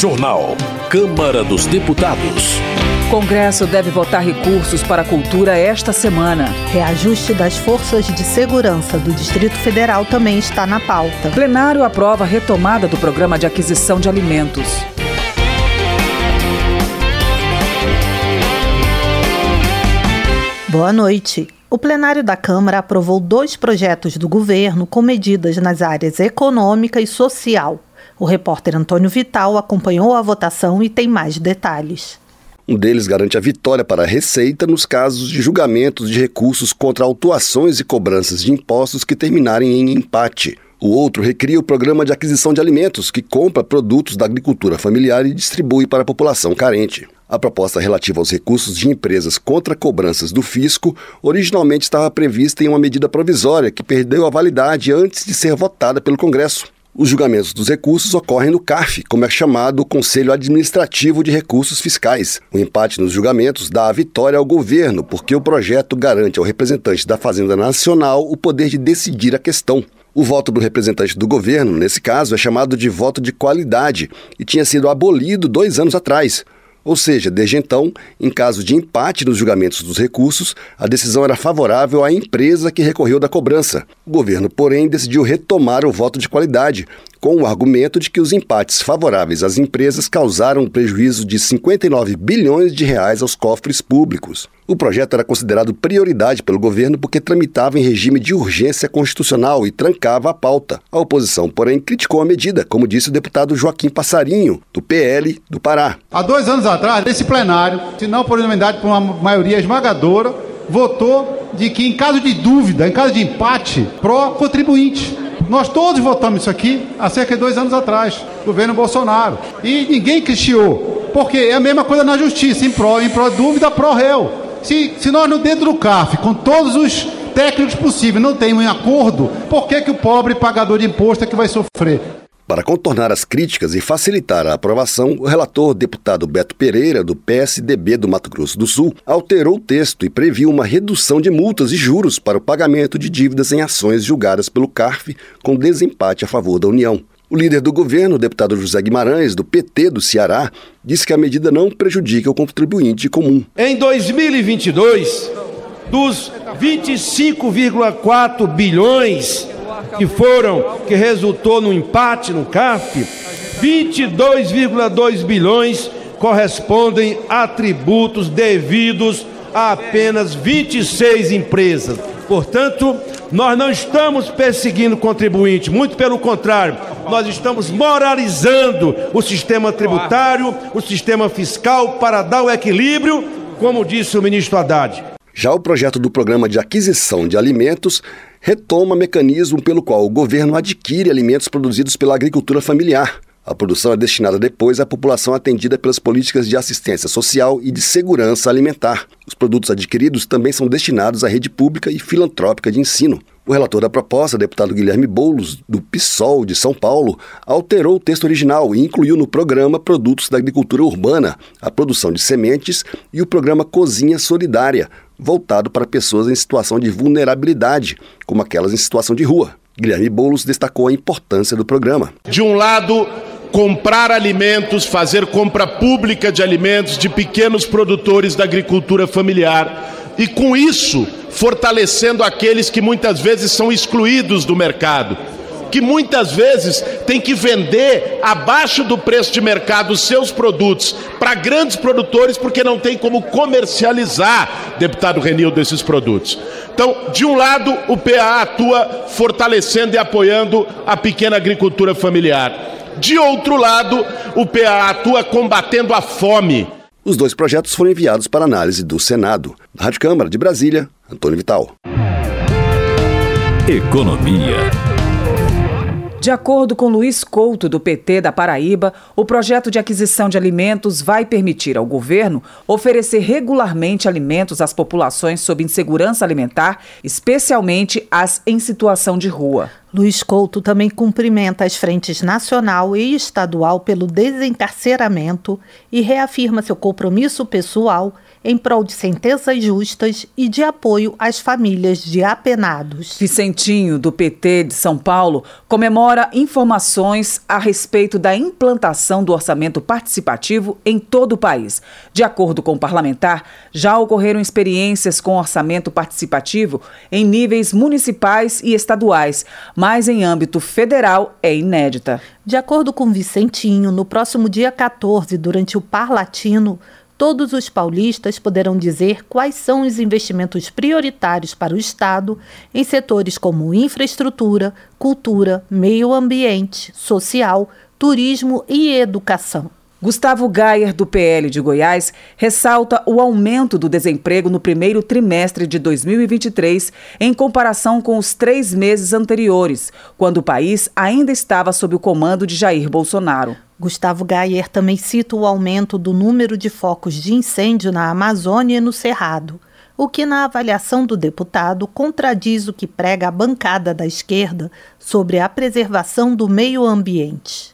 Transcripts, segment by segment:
Jornal. Câmara dos Deputados. Congresso deve votar recursos para a cultura esta semana. Reajuste das forças de segurança do Distrito Federal também está na pauta. Plenário aprova a retomada do programa de aquisição de alimentos. Boa noite. O plenário da Câmara aprovou dois projetos do governo com medidas nas áreas econômica e social. O repórter Antônio Vital acompanhou a votação e tem mais detalhes. Um deles garante a vitória para a Receita nos casos de julgamentos de recursos contra autuações e cobranças de impostos que terminarem em empate. O outro recria o programa de aquisição de alimentos, que compra produtos da agricultura familiar e distribui para a população carente. A proposta relativa aos recursos de empresas contra cobranças do fisco originalmente estava prevista em uma medida provisória que perdeu a validade antes de ser votada pelo Congresso. Os julgamentos dos recursos ocorrem no CARF, como é chamado o Conselho Administrativo de Recursos Fiscais. O empate nos julgamentos dá a vitória ao governo, porque o projeto garante ao representante da Fazenda Nacional o poder de decidir a questão. O voto do representante do governo, nesse caso, é chamado de voto de qualidade e tinha sido abolido dois anos atrás. Ou seja, desde então, em caso de empate nos julgamentos dos recursos, a decisão era favorável à empresa que recorreu da cobrança. O governo, porém, decidiu retomar o voto de qualidade, com o argumento de que os empates favoráveis às empresas causaram um prejuízo de 59 bilhões de reais aos cofres públicos. O projeto era considerado prioridade pelo governo porque tramitava em regime de urgência constitucional e trancava a pauta. A oposição, porém, criticou a medida, como disse o deputado Joaquim Passarinho, do PL do Pará. Há dois anos atrás, esse plenário, se não por unanimidade, por uma maioria esmagadora, votou de que, em caso de dúvida, em caso de empate, pró-contribuinte. Nós todos votamos isso aqui há cerca de dois anos atrás, governo Bolsonaro. E ninguém cristiou, porque é a mesma coisa na justiça, em pró, em pró dúvida, pró réu. Se, se nós no dentro do CAF, com todos os técnicos possíveis, não temos um acordo, por que, que o pobre pagador de imposto é que vai sofrer? Para contornar as críticas e facilitar a aprovação, o relator deputado Beto Pereira, do PSDB do Mato Grosso do Sul, alterou o texto e previu uma redução de multas e juros para o pagamento de dívidas em ações julgadas pelo CARF com desempate a favor da União. O líder do governo, o deputado José Guimarães, do PT do Ceará, disse que a medida não prejudica o contribuinte comum. Em 2022, dos 25,4 bilhões que foram, que resultou no empate no CAF, 22,2 bilhões correspondem a tributos devidos a apenas 26 empresas. Portanto, nós não estamos perseguindo o contribuinte, muito pelo contrário, nós estamos moralizando o sistema tributário, o sistema fiscal para dar o equilíbrio, como disse o ministro Haddad. Já o projeto do Programa de Aquisição de Alimentos retoma mecanismo pelo qual o governo adquire alimentos produzidos pela agricultura familiar. A produção é destinada depois à população atendida pelas políticas de assistência social e de segurança alimentar. Os produtos adquiridos também são destinados à rede pública e filantrópica de ensino. O relator da proposta, deputado Guilherme Boulos, do PSOL de São Paulo, alterou o texto original e incluiu no programa produtos da agricultura urbana, a produção de sementes e o programa Cozinha Solidária, voltado para pessoas em situação de vulnerabilidade, como aquelas em situação de rua. Guilherme Boulos destacou a importância do programa. De um lado, comprar alimentos, fazer compra pública de alimentos de pequenos produtores da agricultura familiar e, com isso, fortalecendo aqueles que muitas vezes são excluídos do mercado, que muitas vezes têm que vender abaixo do preço de mercado os seus produtos para grandes produtores porque não tem como comercializar, deputado Renildo, esses produtos. Então, de um lado, o PA atua fortalecendo e apoiando a pequena agricultura familiar. De outro lado, o PA atua combatendo a fome. Os dois projetos foram enviados para análise do Senado. Da Rádio Câmara de Brasília, Antônio Vital. Economia. De acordo com Luiz Couto, do PT da Paraíba, o projeto de aquisição de alimentos vai permitir ao governo oferecer regularmente alimentos às populações sob insegurança alimentar, especialmente as em situação de rua. Luiz Couto também cumprimenta as frentes nacional e estadual pelo desencarceramento e reafirma seu compromisso pessoal em prol de sentenças justas e de apoio às famílias de apenados. Vicentinho, do PT de São Paulo, comemora informações a respeito da implantação do orçamento participativo em todo o país. De acordo com o parlamentar, já ocorreram experiências com orçamento participativo em níveis municipais e estaduais, mas em âmbito federal é inédita. De acordo com Vicentinho, no próximo dia 14, durante o Parlatino, todos os paulistas poderão dizer quais são os investimentos prioritários para o Estado em setores como infraestrutura, cultura, meio ambiente, social, turismo e educação. Gustavo Gayer, do PL de Goiás, ressalta o aumento do desemprego no primeiro trimestre de 2023 em comparação com os três meses anteriores, quando o país ainda estava sob o comando de Jair Bolsonaro. Gustavo Gayer também cita o aumento do número de focos de incêndio na Amazônia e no Cerrado, o que, na avaliação do deputado, contradiz o que prega a bancada da esquerda sobre a preservação do meio ambiente.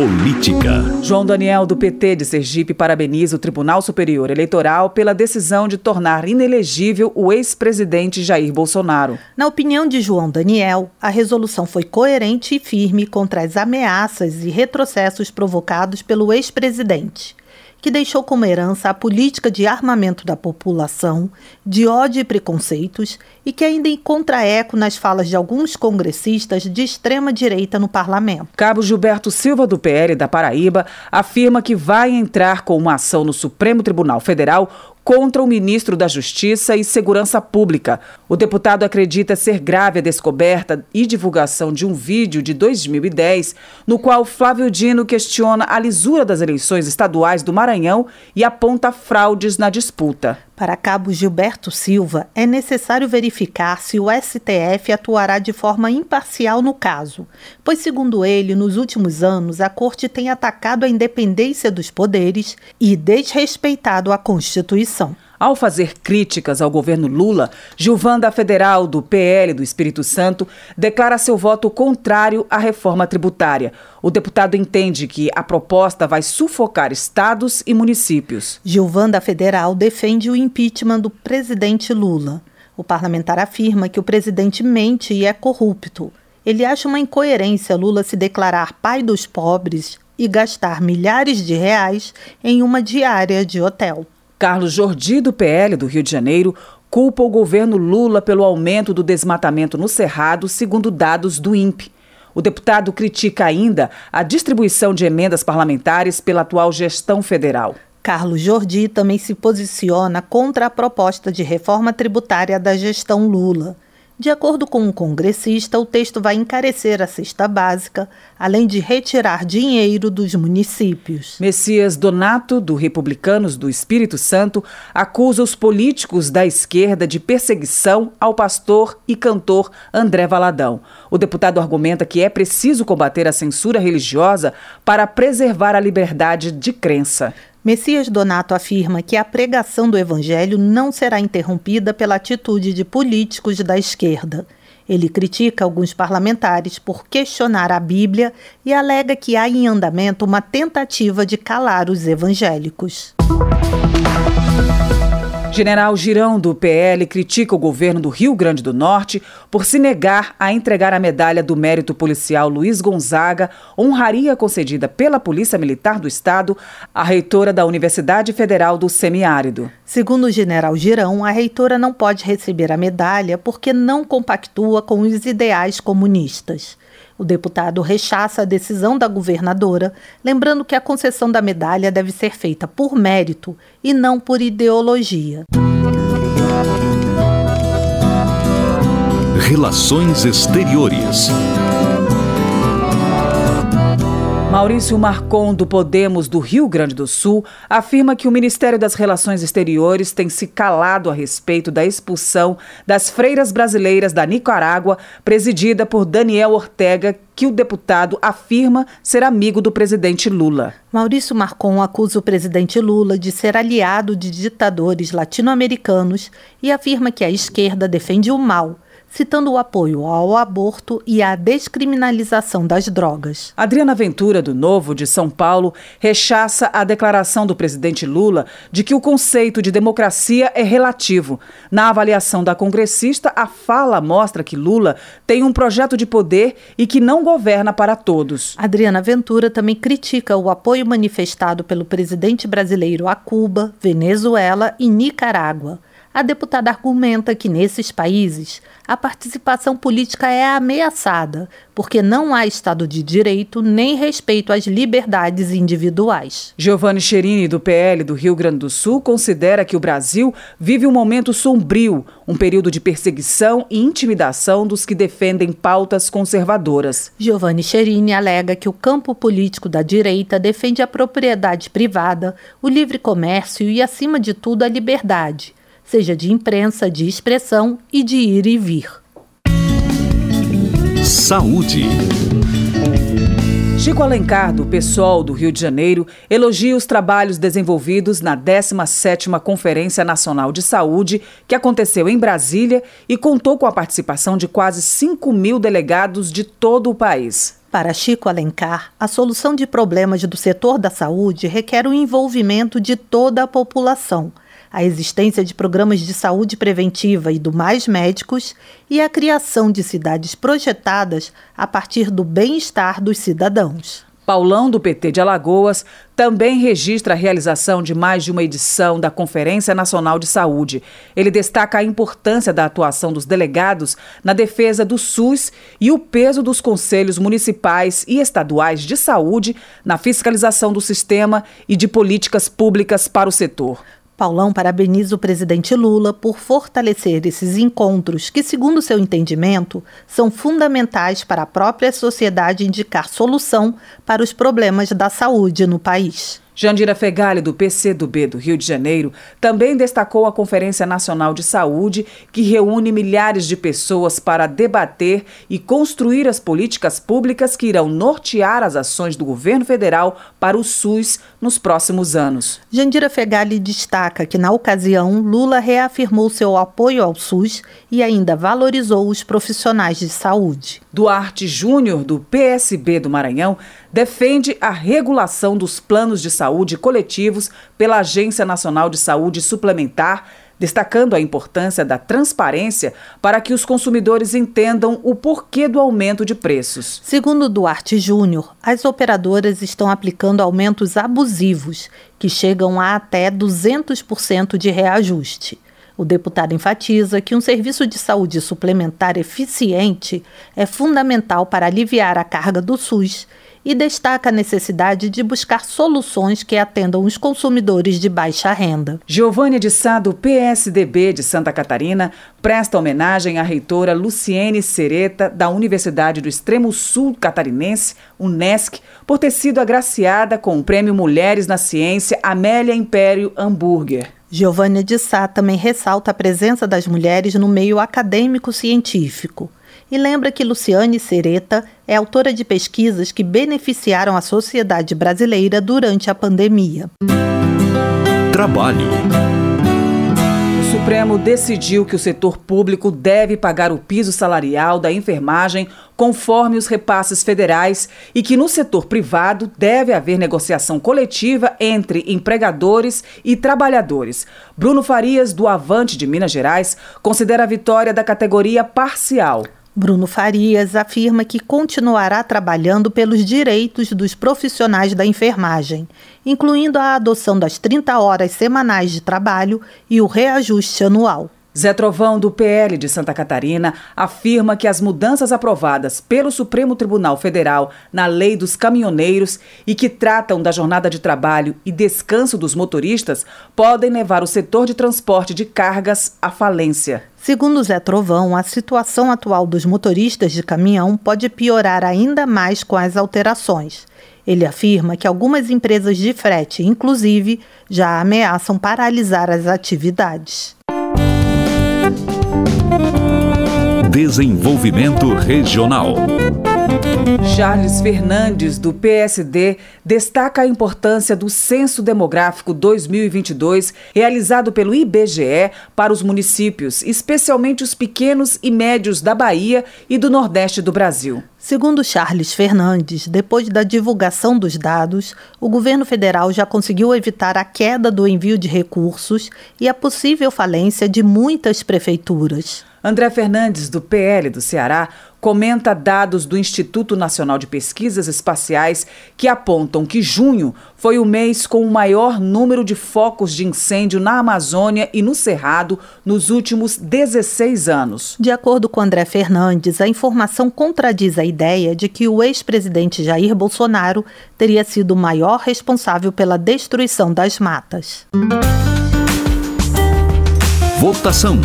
Política. João Daniel, do PT de Sergipe, parabeniza o Tribunal Superior Eleitoral pela decisão de tornar inelegível o ex-presidente Jair Bolsonaro. Na opinião de João Daniel, a resolução foi coerente e firme contra as ameaças e retrocessos provocados pelo ex-presidente que deixou como herança a política de armamento da população, de ódio e preconceitos, e que ainda encontra eco nas falas de alguns congressistas de extrema direita no parlamento. Cabo Gilberto Silva, do PL da Paraíba, afirma que vai entrar com uma ação no Supremo Tribunal Federal contra o ministro da Justiça e Segurança Pública. O deputado acredita ser grave a descoberta e divulgação de um vídeo de 2010, no qual Flávio Dino questiona a lisura das eleições estaduais do Maranhão e aponta fraudes na disputa. Para Cabo Gilberto Silva, é necessário verificar se o STF atuará de forma imparcial no caso, pois, segundo ele, nos últimos anos a Corte tem atacado a independência dos poderes e desrespeitado a Constituição. Ao fazer críticas ao governo Lula, Gilvanda Federal, do PL do Espírito Santo, declara seu voto contrário à reforma tributária. O deputado entende que a proposta vai sufocar estados e municípios. Gilvanda Federal defende o impeachment do presidente Lula. O parlamentar afirma que o presidente mente e é corrupto. Ele acha uma incoerência Lula se declarar pai dos pobres e gastar milhares de reais em uma diária de hotel. Carlos Jordi, do PL do Rio de Janeiro, culpa o governo Lula pelo aumento do desmatamento no Cerrado, segundo dados do INPE. O deputado critica ainda a distribuição de emendas parlamentares pela atual gestão federal. Carlos Jordi também se posiciona contra a proposta de reforma tributária da gestão Lula. De acordo com um congressista, o texto vai encarecer a cesta básica, além de retirar dinheiro dos municípios. Messias Donato, do Republicanos do Espírito Santo, acusa os políticos da esquerda de perseguição ao pastor e cantor André Valadão. O deputado argumenta que é preciso combater a censura religiosa para preservar a liberdade de crença. Messias Donato afirma que a pregação do evangelho não será interrompida pela atitude de políticos da esquerda. Ele critica alguns parlamentares por questionar a Bíblia e alega que há em andamento uma tentativa de calar os evangélicos. General Girão, do PL, critica o governo do Rio Grande do Norte por se negar a entregar a medalha do mérito policial Luiz Gonzaga, honraria concedida pela Polícia Militar do Estado à reitora da Universidade Federal do Semiárido. Segundo o general Girão, a reitora não pode receber a medalha porque não compactua com os ideais comunistas. O deputado rechaça a decisão da governadora, lembrando que a concessão da medalha deve ser feita por mérito e não por ideologia. Relações Exteriores. Maurício Marcon, do Podemos do Rio Grande do Sul, afirma que o Ministério das Relações Exteriores tem se calado a respeito da expulsão das freiras brasileiras da Nicarágua, presidida por Daniel Ortega, que o deputado afirma ser amigo do presidente Lula. Maurício Marcon acusa o presidente Lula de ser aliado de ditadores latino-americanos e afirma que a esquerda defende o mal citando o apoio ao aborto e à descriminalização das drogas. Adriana Ventura, do Novo de São Paulo, rechaça a declaração do presidente Lula de que o conceito de democracia é relativo. Na avaliação da congressista, a fala mostra que Lula tem um projeto de poder e que não governa para todos. Adriana Ventura também critica o apoio manifestado pelo presidente brasileiro a Cuba, Venezuela e Nicarágua. A deputada argumenta que nesses países a participação política é ameaçada, porque não há Estado de Direito nem respeito às liberdades individuais. Giovanni Cherini, do PL do Rio Grande do Sul, considera que o Brasil vive um momento sombrio, um período de perseguição e intimidação dos que defendem pautas conservadoras. Giovanni Cherini alega que o campo político da direita defende a propriedade privada, o livre comércio e, acima de tudo, a liberdade seja de imprensa, de expressão e de ir e vir. Saúde. Chico Alencar, do PSOL do Rio de Janeiro, elogia os trabalhos desenvolvidos na 17ª Conferência Nacional de Saúde, que aconteceu em Brasília e contou com a participação de quase 5 mil delegados de todo o país. Para Chico Alencar, a solução de problemas do setor da saúde requer o envolvimento de toda a população – a existência de programas de saúde preventiva e do Mais Médicos e a criação de cidades projetadas a partir do bem-estar dos cidadãos. Paulão, do PT de Alagoas, também registra a realização de mais de uma edição da Conferência Nacional de Saúde. Ele destaca a importância da atuação dos delegados na defesa do SUS e o peso dos conselhos municipais e estaduais de saúde na fiscalização do sistema e de políticas públicas para o setor. Paulão parabeniza o presidente Lula por fortalecer esses encontros que, segundo seu entendimento, são fundamentais para a própria sociedade indicar solução para os problemas da saúde no país. Jandira Fegali, do PCdoB do Rio de Janeiro, também destacou a Conferência Nacional de Saúde, que reúne milhares de pessoas para debater e construir as políticas públicas que irão nortear as ações do governo federal para o SUS nos próximos anos. Jandira Fegali destaca que, na ocasião, Lula reafirmou seu apoio ao SUS e ainda valorizou os profissionais de saúde. Duarte Júnior, do PSB do Maranhão, defende a regulação dos planos de saúde coletivos pela Agência Nacional de Saúde Suplementar, destacando a importância da transparência para que os consumidores entendam o porquê do aumento de preços. Segundo Duarte Júnior, as operadoras estão aplicando aumentos abusivos, que chegam a até 200% de reajuste. O deputado enfatiza que um serviço de saúde suplementar eficiente é fundamental para aliviar a carga do SUS e destaca a necessidade de buscar soluções que atendam os consumidores de baixa renda. Giovânia de Sá, do PSDB de Santa Catarina, presta homenagem à reitora Luciene Sereta, da Universidade do Extremo Sul Catarinense, UNESCO, por ter sido agraciada com o Prêmio Mulheres na Ciência Amélia Império Hambúrguer. Giovânia de Sá também ressalta a presença das mulheres no meio acadêmico-científico e lembra que Luciane Sereta é autora de pesquisas que beneficiaram a sociedade brasileira durante a pandemia. Trabalho. O Supremo decidiu que o setor público deve pagar o piso salarial da enfermagem conforme os repasses federais e que no setor privado deve haver negociação coletiva entre empregadores e trabalhadores. Bruno Farias, do Avante de Minas Gerais, considera a vitória da categoria parcial. Bruno Farias afirma que continuará trabalhando pelos direitos dos profissionais da enfermagem, incluindo a adoção das 30 horas semanais de trabalho e o reajuste anual. Zé Trovão, do PL de Santa Catarina, afirma que as mudanças aprovadas pelo Supremo Tribunal Federal na Lei dos Caminhoneiros e que tratam da jornada de trabalho e descanso dos motoristas podem levar o setor de transporte de cargas à falência. Segundo Zé Trovão, a situação atual dos motoristas de caminhão pode piorar ainda mais com as alterações. Ele afirma que algumas empresas de frete, inclusive, já ameaçam paralisar as atividades. Desenvolvimento Regional. Charles Fernandes, do PSD, destaca a importância do Censo Demográfico 2022, realizado pelo IBGE para os municípios, especialmente os pequenos e médios da Bahia e do Nordeste do Brasil. Segundo Charles Fernandes, depois da divulgação dos dados, o governo federal já conseguiu evitar a queda do envio de recursos e a possível falência de muitas prefeituras. André Fernandes, do PL do Ceará, comenta dados do Instituto Nacional de Pesquisas Espaciais que apontam que junho foi o mês com o maior número de focos de incêndio na Amazônia e no Cerrado nos últimos 16 anos. De acordo com André Fernandes, a informação contradiz a ideia de que o ex-presidente Jair Bolsonaro teria sido o maior responsável pela destruição das matas. Votação.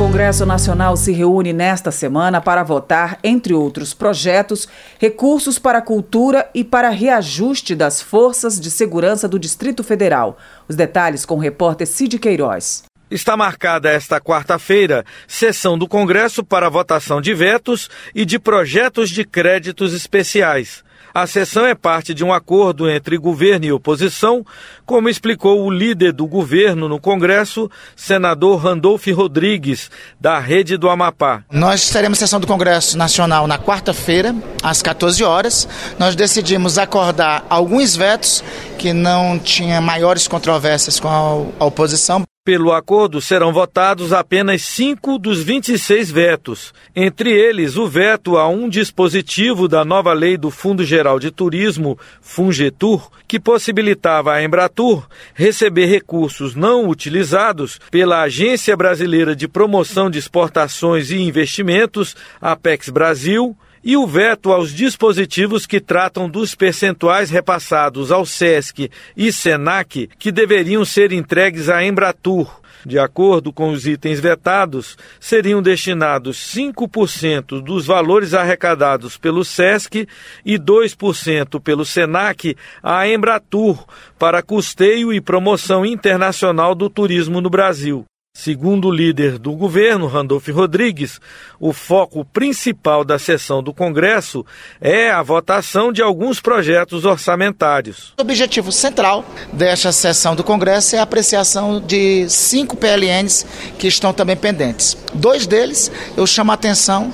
Congresso Nacional se reúne nesta semana para votar, entre outros projetos, recursos para a cultura e para reajuste das forças de segurança do Distrito Federal. Os detalhes com o repórter Cid Queiroz. Está marcada esta quarta-feira sessão do Congresso para votação de vetos e de projetos de créditos especiais. A sessão é parte de um acordo entre governo e oposição, como explicou o líder do governo no Congresso, senador Randolph Rodrigues, da Rede do Amapá. Nós teremos sessão do Congresso Nacional na quarta-feira, às 14 horas. Nós decidimos acordar alguns vetos que não tinham maiores controvérsias com a oposição. Pelo acordo, serão votados apenas cinco dos 26 vetos. Entre eles, o veto a um dispositivo da nova lei do Fundo Geral de Turismo, Fungetur, que possibilitava à Embratur receber recursos não utilizados pela Agência Brasileira de Promoção de Exportações e Investimentos, Apex Brasil, e o veto aos dispositivos que tratam dos percentuais repassados ao SESC e SENAC que deveriam ser entregues à Embratur. De acordo com os itens vetados, seriam destinados 5% dos valores arrecadados pelo SESC e 2% pelo SENAC à Embratur para custeio e promoção internacional do turismo no Brasil. Segundo o líder do governo, Randolph Rodrigues, o foco principal da sessão do Congresso é a votação de alguns projetos orçamentários. O objetivo central desta sessão do Congresso é a apreciação de cinco PLNs que estão também pendentes. Dois deles eu chamo a atenção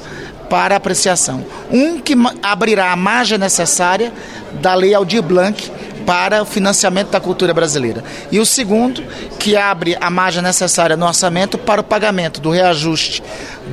para apreciação. Um que abrirá a margem necessária da Lei Aldir Blanc para o financiamento da cultura brasileira. E o segundo, que abre a margem necessária no orçamento para o pagamento do reajuste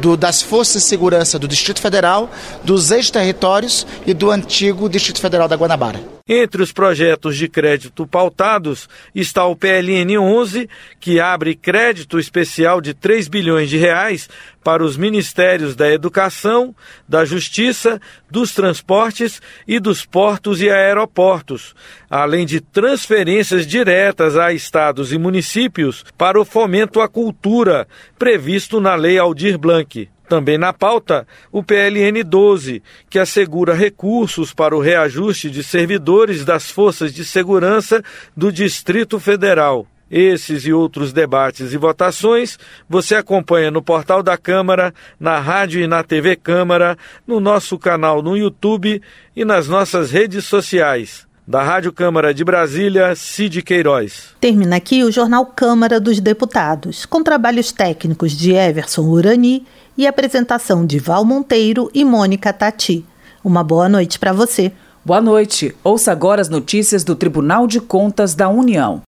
do, das forças de segurança do Distrito Federal, dos ex-territórios e do antigo Distrito Federal da Guanabara. Entre os projetos de crédito pautados está o PLN 11, que abre crédito especial de 3 bilhões de reais para os ministérios da Educação, da Justiça, dos Transportes e dos Portos e Aeroportos, além de transferências diretas a estados e municípios para o fomento à cultura, previsto na Lei Aldir Blanc. Também na pauta, o PLN 12, que assegura recursos para o reajuste de servidores das forças de segurança do Distrito Federal. Esses e outros debates e votações você acompanha no portal da Câmara, na rádio e na TV Câmara, no nosso canal no YouTube e nas nossas redes sociais. Da Rádio Câmara de Brasília, Cid Queiroz. Termina aqui o Jornal Câmara dos Deputados, com trabalhos técnicos de Everson Urani e apresentação de Val Monteiro e Mônica Tati. Uma boa noite para você. Boa noite. Ouça agora as notícias do Tribunal de Contas da União.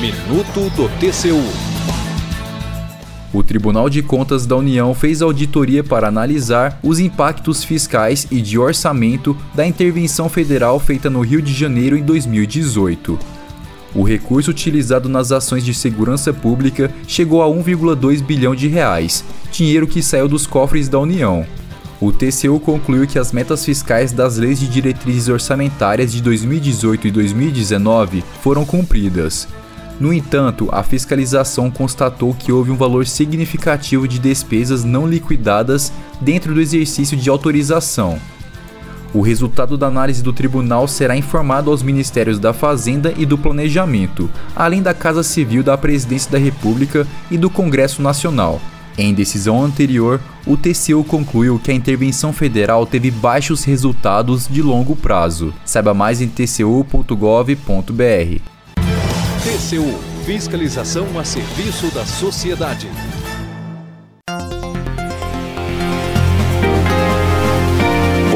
Minuto do TCU. O Tribunal de Contas da União fez auditoria para analisar os impactos fiscais e de orçamento da intervenção federal feita no Rio de Janeiro em 2018. O recurso utilizado nas ações de segurança pública chegou a 1,2 bilhão de reais, dinheiro que saiu dos cofres da União. O TCU concluiu que as metas fiscais das leis de diretrizes orçamentárias de 2018 e 2019 foram cumpridas no entanto, a fiscalização constatou que houve um valor significativo de despesas não liquidadas dentro do exercício de autorização. O resultado da análise do tribunal será informado aos Ministérios da Fazenda e do Planejamento, além da Casa Civil da Presidência da República e do Congresso Nacional. Em decisão anterior, o TCU concluiu que a intervenção federal teve baixos resultados de longo prazo. Saiba mais em tcu.gov.br. TCU Fiscalização a serviço da sociedade.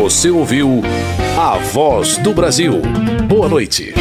Você ouviu A Voz do Brasil. Boa noite.